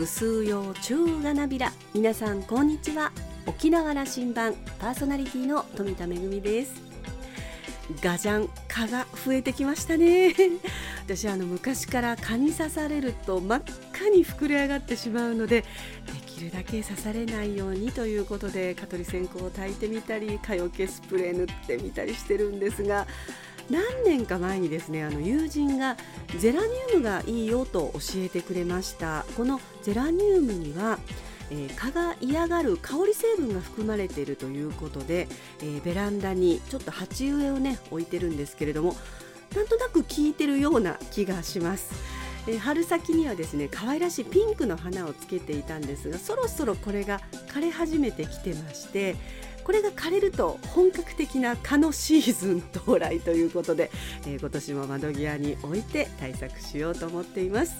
ぐすうようちゅうがなびら皆さんこんにちは。沖縄羅針盤パーソナリティの富田恵です。ガジャン蚊が増えてきましたね。私あの昔から蚊に刺されると真っ赤に膨れ上がってしまうのでできるだけ刺されないようにということで蚊取り線香を焚いてみたり蚊よけスプレー塗ってみたりしてるんですが何年か前にですねあの友人がゼラニウムがいいよと教えてくれましたこのゼラニウムにはえー、蚊が嫌がる香り成分が含まれているということで、えー、ベランダにちょっと鉢植えをね置いてるんですけれどもなんとなく効いてるような気がします。え、春先にはですね可愛らしいピンクの花をつけていたんですがそろそろこれが枯れ始めてきてましてこれが枯れると本格的な蚊のシーズン到来ということで、えー、今年も窓際に置いて対策しようと思っています。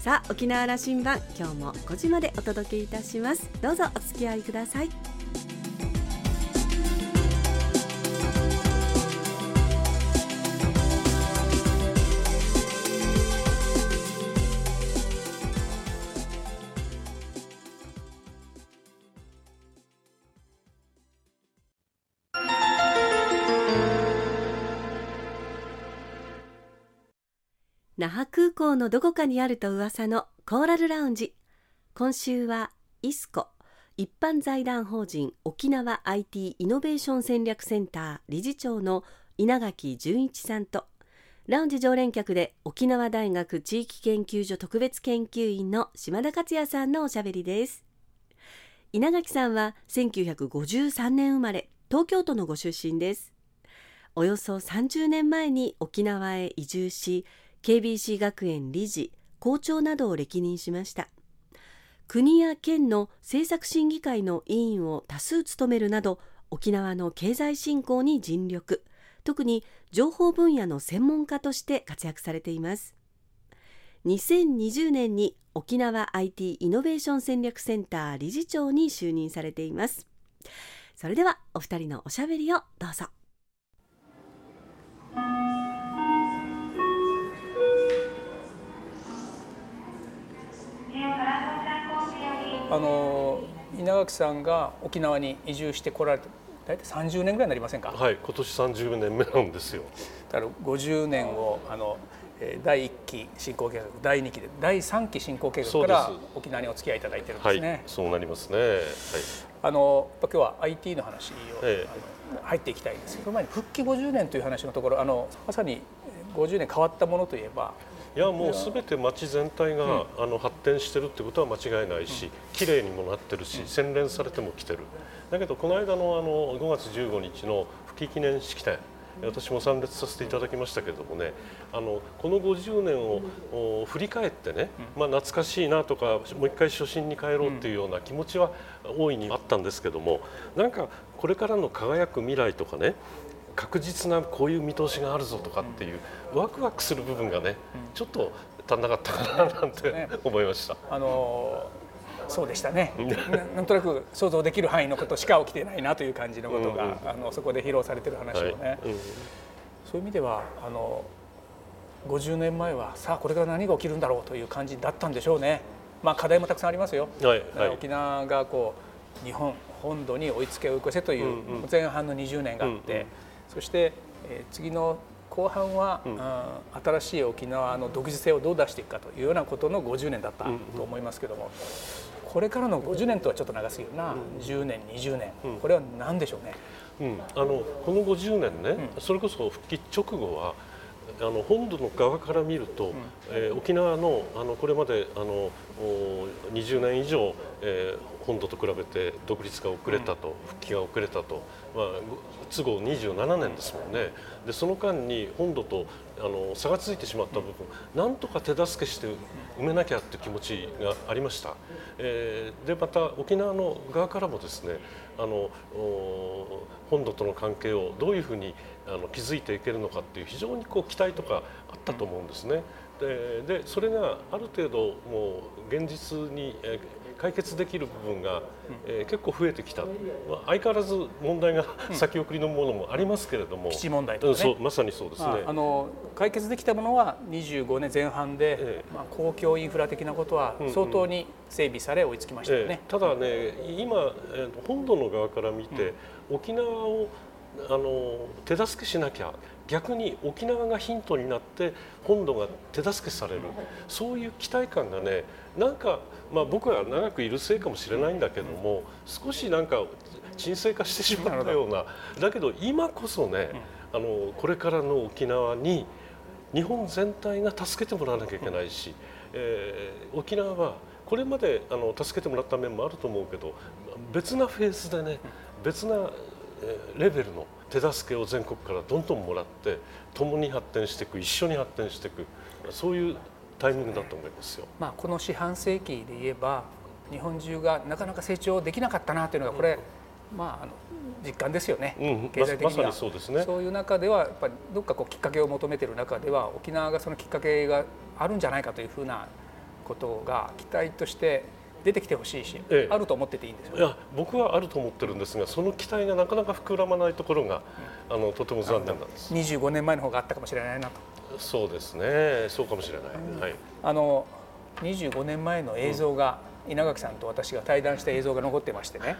さあ沖縄羅針盤今日も5時までお届けいたします。どうぞお付き合いください。那覇空港のどこかにあると噂のコーラルラウンジ。今週はイスコ一般財団法人沖縄 IT イノベーション戦略センター理事長の稲垣純一さんとラウンジ常連客で沖縄大学地域研究所特別研究員の島田克也さんのおしゃべりです。稲垣さんは1953年生まれ東京都のご出身です。およそ30年前に沖縄へ移住し KBC 学園理事校長などを歴任しました。国や県の政策審議会の委員を多数務めるなど沖縄の経済振興に尽力。特に情報分野の専門家として活躍されています。2020年に沖縄 IT イノベーション戦略センター理事長に就任されています。それではお二人のおしゃべりをどうぞ。あの稲垣さんが沖縄に移住してこられて大体30年ぐらいになりませんか？はい今年30年目なんですよ。だから50年をあの第1期進行計画第2期で第3期進行計画から沖縄にお付き合いいただいてるんですね、はい、そうなりますね、はい、あの今日は IT の話を、ええ、入っていきたいんですけど前に復帰50年という話のところあのまさに50年変わったものといえばいやもうすべて町全体が、うん、あの発展してるってことは間違いないし、うん、綺麗にもなってるし、洗練されてもきてる。だけどこの間のあの5月15日の復帰記念式典私も参列させていただきましたけどもねあのこの50年を振り返ってね、まあ、懐かしいなとかもう一回初心に帰ろうっていうような気持ちは大いにあったんですけどもなんかこれからの輝く未来とかね確実なこういう見通しがあるぞとかっていうワクワクする部分がね、ちょっと足んなかったかななんて、思いました。あのそうでしたね。なんとなく想像できる範囲のことしか起きてないなという感じのことが、うん。うん、あのそこで披露されてる話をね、はい。うん、そういう意味ではあの50年前はさあこれから何が起きるんだろうという感じだったんでしょうね。まあ、課題もたくさんありますよ、はいはい、沖縄がこう日本本土に追いつけ追い越せという前半の20年があって、うんうんそして、えー、次の後半は、うん、新しい沖縄の独自性をどう出していくかというようなことの50年だったと思いますけども、うん、これからの50年とはちょっと長すぎるな、うん、10年20年、これは何でしょうね？うん、あのこの50年ね、それこそ復帰直後はあの本土の側から見ると、うん、えー、沖縄のあのこれまであの20年以上、えー、本土と比べて独立が遅れたと、うん、復帰が遅れたと、まあ、都合27年ですもんね。でその間に本土とあの差がついてしまった部分なんとか手助けして埋めなきゃって気持ちがありました、えー、でまた沖縄の側からもですねあの本土との関係をどういうふうにあの築いていけるのかっていう非常にこう期待とかあったと思うんですね。ででそれがある程度もう現実に解決できる部分が、えー、結構増えてきた、まあ、相変わらず問題が先送りのものもありますけれども、基地問題とかね、まさにそうですね、まあ、あの解決できたものは25年前半で、えー、まあ、公共インフラ的なことは相当に整備され追いつきましたよね、えー、ただね今、えー、本土の側から見て、沖縄をあの手助けしなきゃ逆に沖縄がヒントになって本土が手助けされる。そういう期待感がねなんか、まあ、僕は長くいるせいかもしれないんだけども少しなんか沈静化してしまったような。だけど今こそねあのこれからの沖縄に日本全体が助けてもらわなきゃいけないし、えー、沖縄はこれまであの助けてもらった面もあると思うけど別なフェーズでね別なレベルの手助けを全国からどんどんもらって共に発展していく一緒に発展していくそういうタイミングだと思いますよ。まあ、この四半世紀で言えば日本中がなかなか成長できなかったなというのがこれ、まあ、あの実感ですよね、うん、経済的には、ま、そうですね。そういう中ではやっぱりどっかこうきっかけを求めている中では沖縄がそのきっかけがあるんじゃないかというふうなことが期待として出てきてほしいし、ええ、あると思ってていいんですよ、いや僕はあると思ってるんですがその期待がなかなか膨らまないところが、うん、あのとても残念なんです。25年前の方があったかもしれないなと。そうですね。そうかもしれない、うん、はい、あの25年前の映像が、うん、稲垣さんと私が対談した映像が残ってましてね。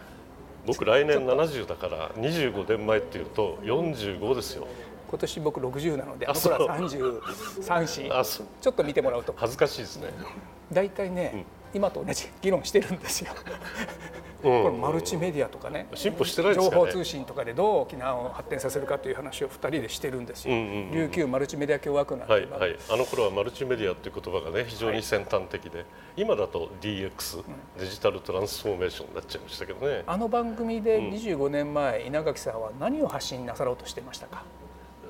僕来年70だから25年前っていうと45ですよ。今年僕60なので僕ら33ちょっと見てもらうと。恥ずかしいですね。大体ね、今と同じ議論してるんですよ。これマルチメディアとかね。進歩してない、ね、情報通信とかでどう沖縄を発展させるかという話を2人でしてるんですよ、琉球マルチメディア共和国なんて、は。いはい、あの頃はマルチメディアという言葉がね非常に先端的で、はい、今だと DX、デジタルトランスフォーメーションになっちゃいましたけどね。あの番組で25年前、稲垣さんは何を発信なさろうとしてましたか、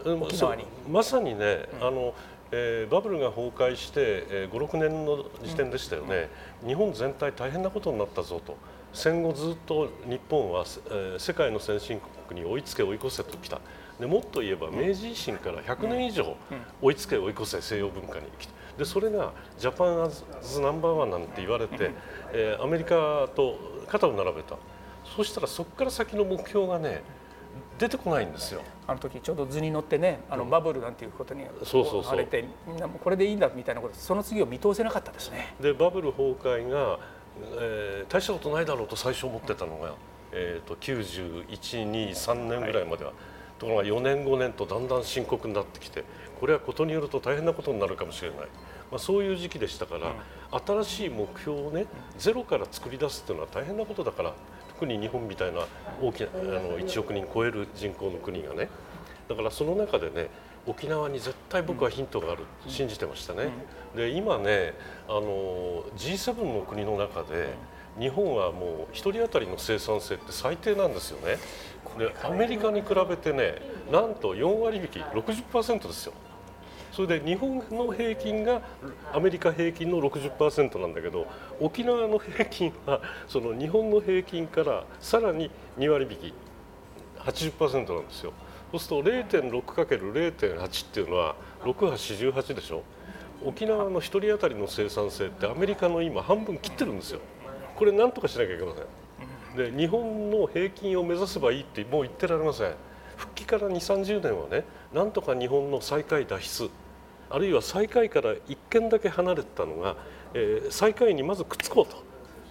沖縄に。まさにね、あのえー、バブルが崩壊して、えー、56年の時点でしたよね、うん、日本全体大変なことになったぞと。戦後ずっと日本は、えー、世界の先進国に追いつけ追い越せときた。でもっと言えば明治維新から100年以上追いつけ追い越せ西洋文化に来てでそれがジャパンアズナンバーワンなんて言われて、えー、アメリカと肩を並べた。そしたらそこから先の目標がね出てこないんですよあの時ちょうど図に乗ってねあのバブルなんていうことにそうそうそう。れみんなもこれでいいんだみたいなことその次を見通せなかったですね。でバブル崩壊が、えー、大したことないだろうと最初思ってたのが、えーと、9123年ぐらいまでは、ところが4年5年とだんだん深刻になってきてこれはことによると大変なことになるかもしれない、まあ、そういう時期でしたから、うん、新しい目標をねゼロから作り出すっていうのは大変なことだから特に日本みたいな大きなあの1億人超える人口の国がねだからその中でね沖縄に絶対僕はヒントがあると信じてましたね。で今ねあの G7 の国の中で日本はもう1人当たりの生産性って最低なんですよね。でアメリカに比べてねなんと4割引き60%ですよ。それで日本の平均がアメリカ平均の60%なんだけど沖縄の平均はその日本の平均からさらに2割引き80%なんですよ。そうすると 0.6×0.8 っていうのは6848でしょ？沖縄の1人当たりの生産性ってアメリカの今半分切ってるんですよ。これ何とかしなきゃいけません。で日本の平均を目指せばいいってもう言ってられません。復帰から2 3 0年はねなんとか日本の最下位脱出。あるいは最下位から1軒だけ離れてたのが、えー、最下位にまずくっつこうと。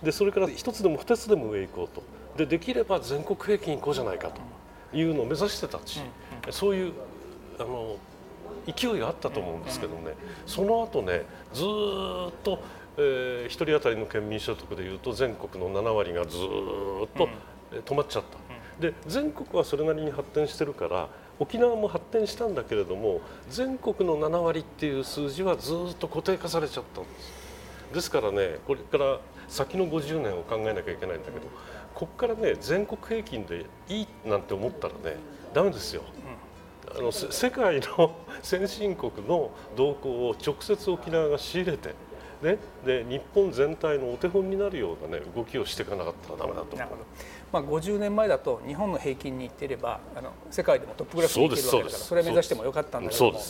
でそれから1つでも2つでも上行こうと。でできれば全国平均行こうじゃないかと。いうのを目指してたし、そういうあの勢いがあったと思うんですけどね、その後ねずっと、えー、1人当たりの県民所得でいうと全国の7割がずっと止まっちゃった。で全国はそれなりに発展してるから沖縄も発展したんだけれども全国の7割っていう数字はずっと固定化されちゃったんですですからねこれから先の50年を考えなきゃいけないんだけどここからね全国平均でいいなんて思ったらねダメですよ。あの世界の先進国の動向を直接沖縄が仕入れてね、で日本全体のお手本になるような、ね、動きをしていかなかったらだめだと思う。まあ、50年前だと日本の平均にいっていればあの世界でもトップクラスにいけるわけだからそれを目指してもよかったんだけども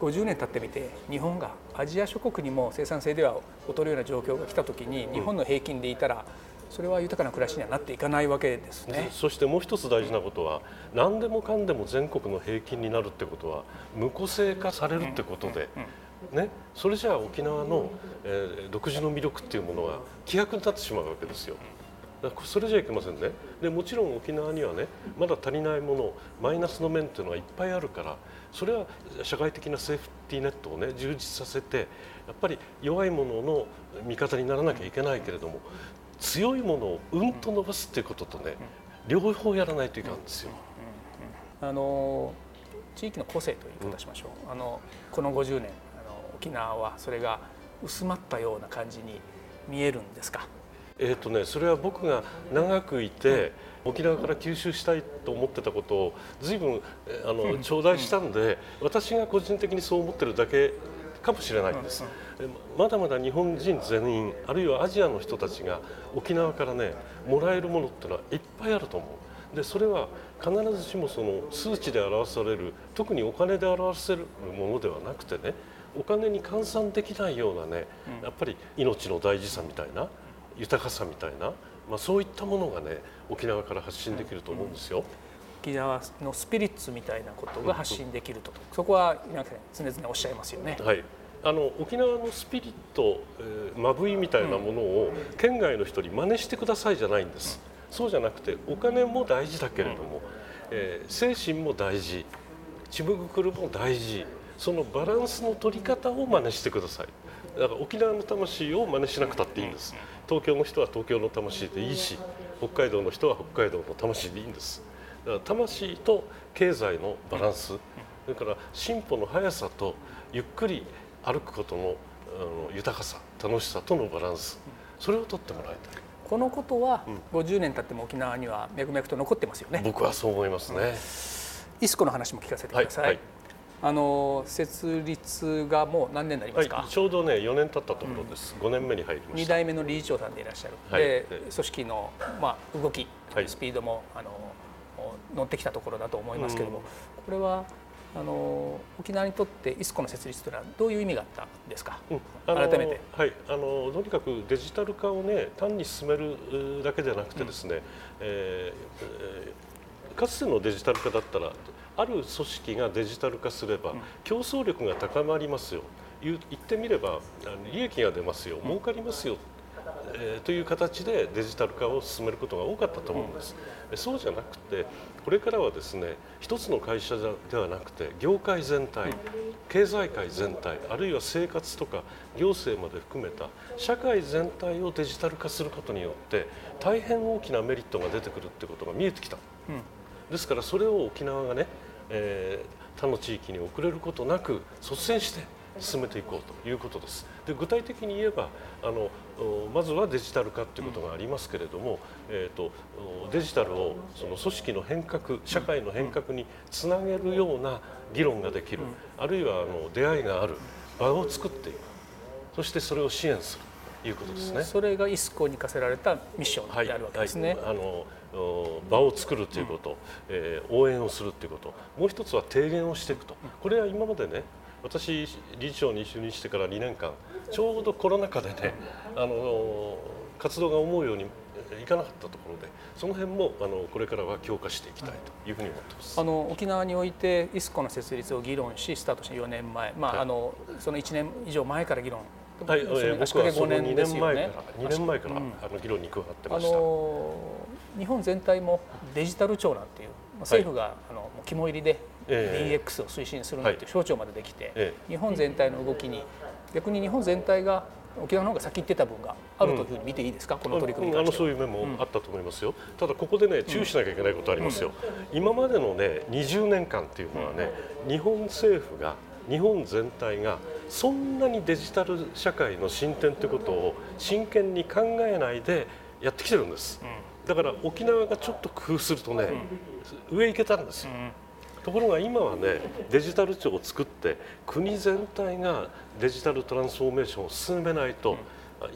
50年経ってみて日本がアジア諸国にも生産性では劣るような状況が来た時に日本の平均でいたら、それは豊かな暮らしにはなっていかないわけですね。そしてもう一つ大事なことは何でもかんでも全国の平均になるってことは無個性化されるってことで、ね、それじゃあ沖縄の、えー、独自の魅力っていうものは希薄になってしまうわけですよ。それじゃいけませんねでもちろん沖縄にはねまだ足りないものマイナスの面っていうのはいっぱいあるからそれは社会的なセーフティーネットをね充実させてやっぱり弱いものの味方にならなきゃいけないけれども強いものをうんと伸ばすっていうこととね両方やらないといかんですよ。あの地域の個性という言い方しましょう、あのこの50年沖縄はそれが薄まったような感じに見えるんですか？えーとね、それは僕が長くいて、沖縄から吸収したいと思ってたことを随分あの頂戴したんで、私が個人的にそう思ってるだけかもしれない。んです、まだまだ日本人全員あるいはアジアの人たちが沖縄からねもらえるものってのはいっぱいあると思う。でそれは必ずしもその数値で表される特にお金で表せるものではなくてねお金に換算できないようなねやっぱり命の大事さみたいな豊かさみたいな、まあ、そういったものがね沖縄から発信できると思うんですよ。沖縄のスピリッツみたいなことが発信できると、そこはなんか常々おっしゃいますよね。はい。あの沖縄のスピリット、えー、まぶいみたいなものを県外の人に真似してくださいじゃないんです、そうじゃなくてお金も大事だけれども、えー、精神も大事。ちむぐくるも大事そのバランスの取り方を真似してください。だから沖縄の魂を真似しなくたっていいんです。東京の人は東京の魂でいいし北海道の人は北海道の魂でいいんです。だから魂と経済のバランス。それから進歩の速さとゆっくり歩くことのあの豊かさ楽しさとのバランス。それを取ってもらいたい。このことは50年経っても沖縄には脈々と残ってますよね。僕はそう思いますね、イスコの話も聞かせてください、はいはいあの設立がもう何年になりますか、はい、ちょうどね4年経ったところです、うん、5年目に入りました。2代目の理事長さんでいらっしゃる、はい、で組織の、まあ、動き、はい、スピードもあの乗ってきたところだと思いますけれども、うん、これはあの沖縄にとってイスコの設立というのはどういう意味があったんですか、うん、改めて。はい、あのとにかくデジタル化をね単に進めるだけではなくてですね、うん、えー、かつてのデジタル化だったらある組織がデジタル化すれば競争力が高まりますよ。言ってみれば利益が出ますよ。儲かりますよ。えー、という形でデジタル化を進めることが多かったと思うんです。そうじゃなくてこれからはですね一つの会社ではなくて業界全体経済界全体あるいは生活とか行政まで含めた社会全体をデジタル化することによって大変大きなメリットが出てくるってことが見えてきた。うんですからそれを沖縄がね、えー、他の地域に遅れることなく率先して進めていこうということです。で具体的に言えばあのまずはデジタル化ということがありますけれども、えーと、デジタルをその組織の変革社会の変革につなげるような議論ができる、あるいはあの出会いがある場を作っていくそしてそれを支援するということですね。それがイスコに課せられたミッションであるわけですね。はいはい、あの場を作るということ、えー、応援をするということ。もう一つは提言をしていくと。これは今までね私理事長に就任してから2年間ちょうどコロナ禍でねあの活動が思うようにいかなかったところでその辺もあのこれからは強化していきたいというふうに思ってます、あの沖縄においてイスコの設立を議論しスタートして4年前、まあ、はい、あのその1年以上前から議論はい、えー、僕はその2年前から2年前から、あの議論に加わってました、あの日本全体もデジタル庁なんていう政府が、はい、あの肝入りで DX を推進するなんて省庁までできて、えー、日本全体の動きに逆に日本全体が沖縄の方が先行ってた分があるというふうに見ていいですか、うん、この取り組みあのそういう面もあったと思いますよ、うん、ただここでね注意しなきゃいけないことありますよ、うん、今までのね20年間っていうのはね、日本政府が日本全体がそんなにデジタル社会の進展ということを真剣に考えないでやってきてるんです、だから沖縄がちょっと工夫するとね、上行けたんです。よ、ところが今はねデジタル庁を作って国全体がデジタルトランスフォーメーションを進めないと、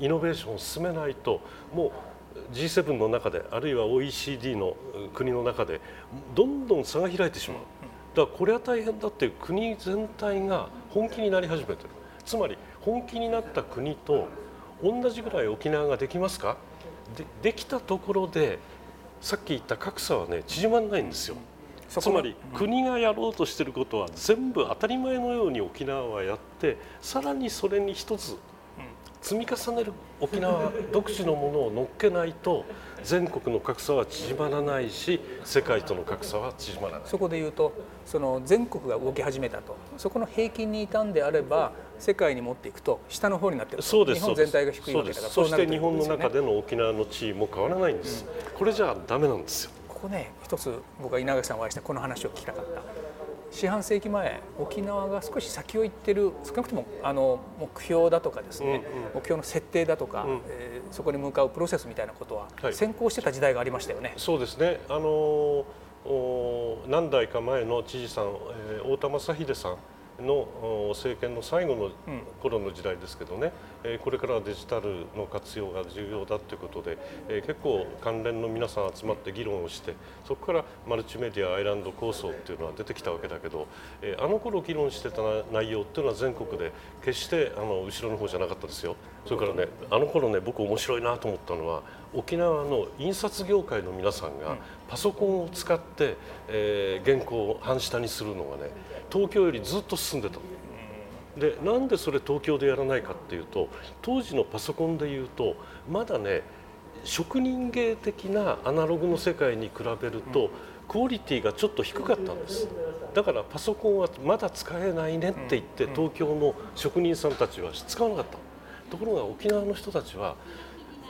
イノベーションを進めないともう G7 の中であるいは OECD の国の中でどんどん差が開いてしまう。だからこれは大変だって国全体が本気になり始めてる。つまり本気になった国と同じぐらい沖縄ができますか？でできたところでさっき言った格差はね縮まらないんですよ。つまり国がやろうとしてることは全部当たり前のように沖縄はやってさらにそれに一つ積み重ねる沖縄独自のものを乗っけないと全国の格差は縮まらないし世界との格差は縮まらない。そこで言うとその全国が動き始めたと。そこの平均にいたんであれば世界に持っていくと下の方になってるそうです日本全体が低いわけだからそして日本の中での沖縄の地位も変わらないんです、うん、これじゃダメなんですよ。ここね一つ僕は稲垣さんお会いしてこの話を聞きたかった。四半世紀前沖縄が少し先を行ってる少なくともあの目標だとかですね、うんうん、目標の設定だとか、うん、えー、そこに向かうプロセスみたいなことは先行してた時代がありましたよね。はい、そうですねあの何代か前の知事さん、えー、太田正秀さんの政権の最後の頃の時代ですけどね、うん、これからデジタルの活用が重要だということで結構関連の皆さん集まって議論をしてそこからマルチメディアアイランド構想っていうのは出てきたわけだけどあの頃議論してた内容っていうのは全国で決してあの後ろの方じゃなかったですよ。それからねあの頃ね僕面白いなと思ったのは沖縄の印刷業界の皆さんがパソコンを使って、えー、原稿を半下にするのがね東京よりずっと進んでたでなんでそれ東京でやらないかっていうと当時のパソコンでいうとまだね職人芸的なアナログの世界に比べると、クオリティがちょっと低かったんです。だからパソコンはまだ使えないねって言って東京の職人さんたちは使わなかったところが沖縄の人たちは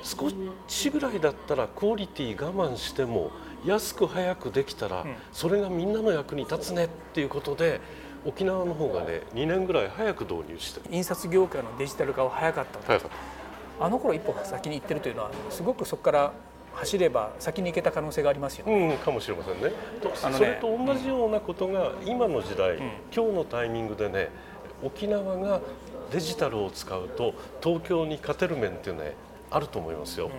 少しぐらいだったらクオリティ我慢しても安く早くできたらそれがみんなの役に立つねっていうことで沖縄の方がね2年ぐらい早く導入して印刷業界のデジタル化は早かった。早かった。あの頃一歩先に行ってるというのはすごくそこから走れば先に行けた可能性がありますよね。うん、かもしれませんね。と、ね、それと同じようなことが今の時代、うん、今日のタイミングでね沖縄がデジタルを使うと東京に勝てる面ってねあると思いますよ。うん、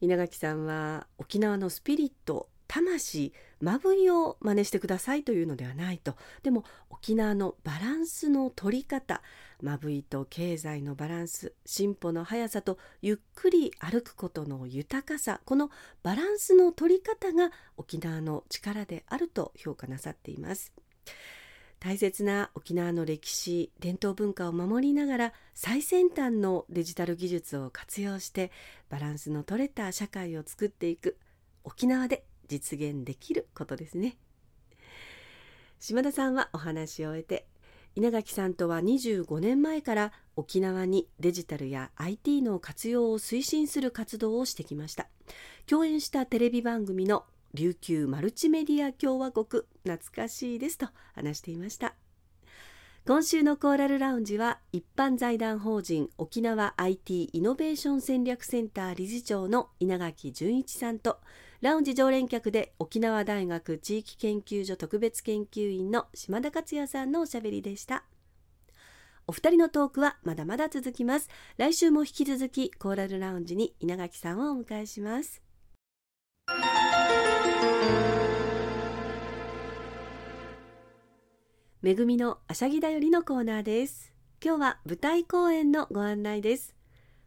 稲垣さんは沖縄のスピリット魂まぶいを真似してくださいというのではないと。でも沖縄のバランスの取り方まぶいと経済のバランス進歩の速さとゆっくり歩くことの豊かさこのバランスの取り方が沖縄の力であると評価なさっています大切な沖縄の歴史伝統文化を守りながら最先端のデジタル技術を活用してバランスの取れた社会を作っていく沖縄で実現できることですね。島田さんはお話を終えて稲垣さんとは25年前から沖縄にデジタルや IT の活用を推進する活動をしてきました。共演したテレビ番組の琉球マルチメディア共和国懐かしいですと話していました。今週のコーラルラウンジは一般財団法人沖縄 IT イノベーション戦略センター理事長の稲垣淳一さんとラウンジ常連客で沖縄大学地域研究所特別研究員の島田克也さんのおしゃべりでした。お二人のトークはまだまだ続きます。来週も引き続きコーラルラウンジに稲垣さんをお迎えします。恵みのあしゃぎだよりのコーナーです。今日は舞台公演のご案内です。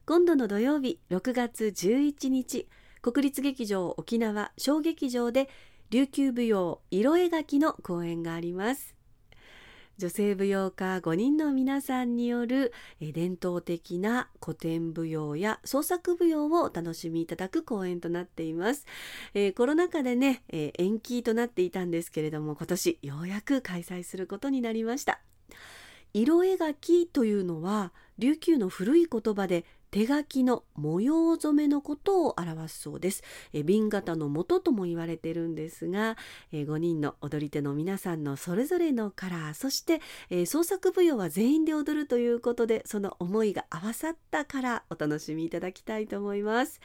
今度の土曜日6月11日国立劇場沖縄小劇場で琉球舞踊色描きの公演があります。女性舞踊家5人の皆さんによる伝統的な古典舞踊や創作舞踊をお楽しみいただく公演となっています、えー、コロナ禍でね、えー、延期となっていたんですけれども今年ようやく開催することになりました。色絵描きというのは琉球の古い言葉で手書きの模様染めのことを表すそうです。え瓶型の元とも言われてるんですが、え5人の踊り手の皆さんのそれぞれのカラー、そして、え創作舞踊は全員で踊るということで、その思いが合わさったカラーお楽しみいただきたいと思います。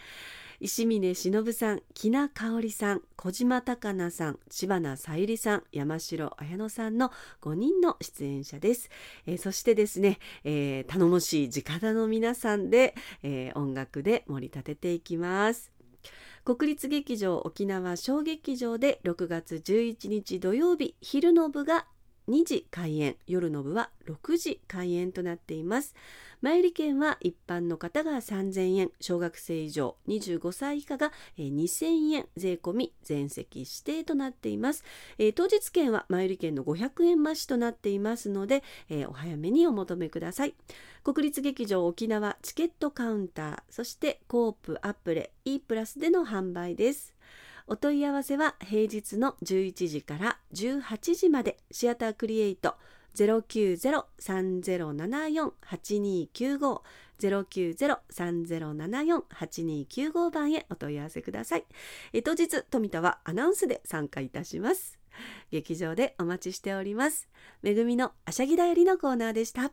石峰忍さん、木名香織さん、小島高菜さん、千葉さゆりさん、山城綾乃さんの5人の出演者です。えー、そしてですね、えー、頼もしい直田の皆さんで、えー、音楽で盛り立てていきます。国立劇場沖縄小劇場で6月11日土曜日昼の部が2時開演夜の部は6時開演となっています。前売り券は一般の方が3000円小学生以上25歳以下が2000円税込み全席指定となっています、えー、当日券は前売り券の500円増しとなっていますので、えー、お早めにお求めください。国立劇場沖縄チケットカウンターそしてコープアップレ E プラスでの販売です。お問い合わせは平日の11時から18時まで。シアタークリエイト090-3074-8295 090-3074-8295番へお問い合わせください。え当日富田はアナウンスで参加いたします。劇場でお待ちしております。めぐみのあしゃぎだよりのコーナーでした。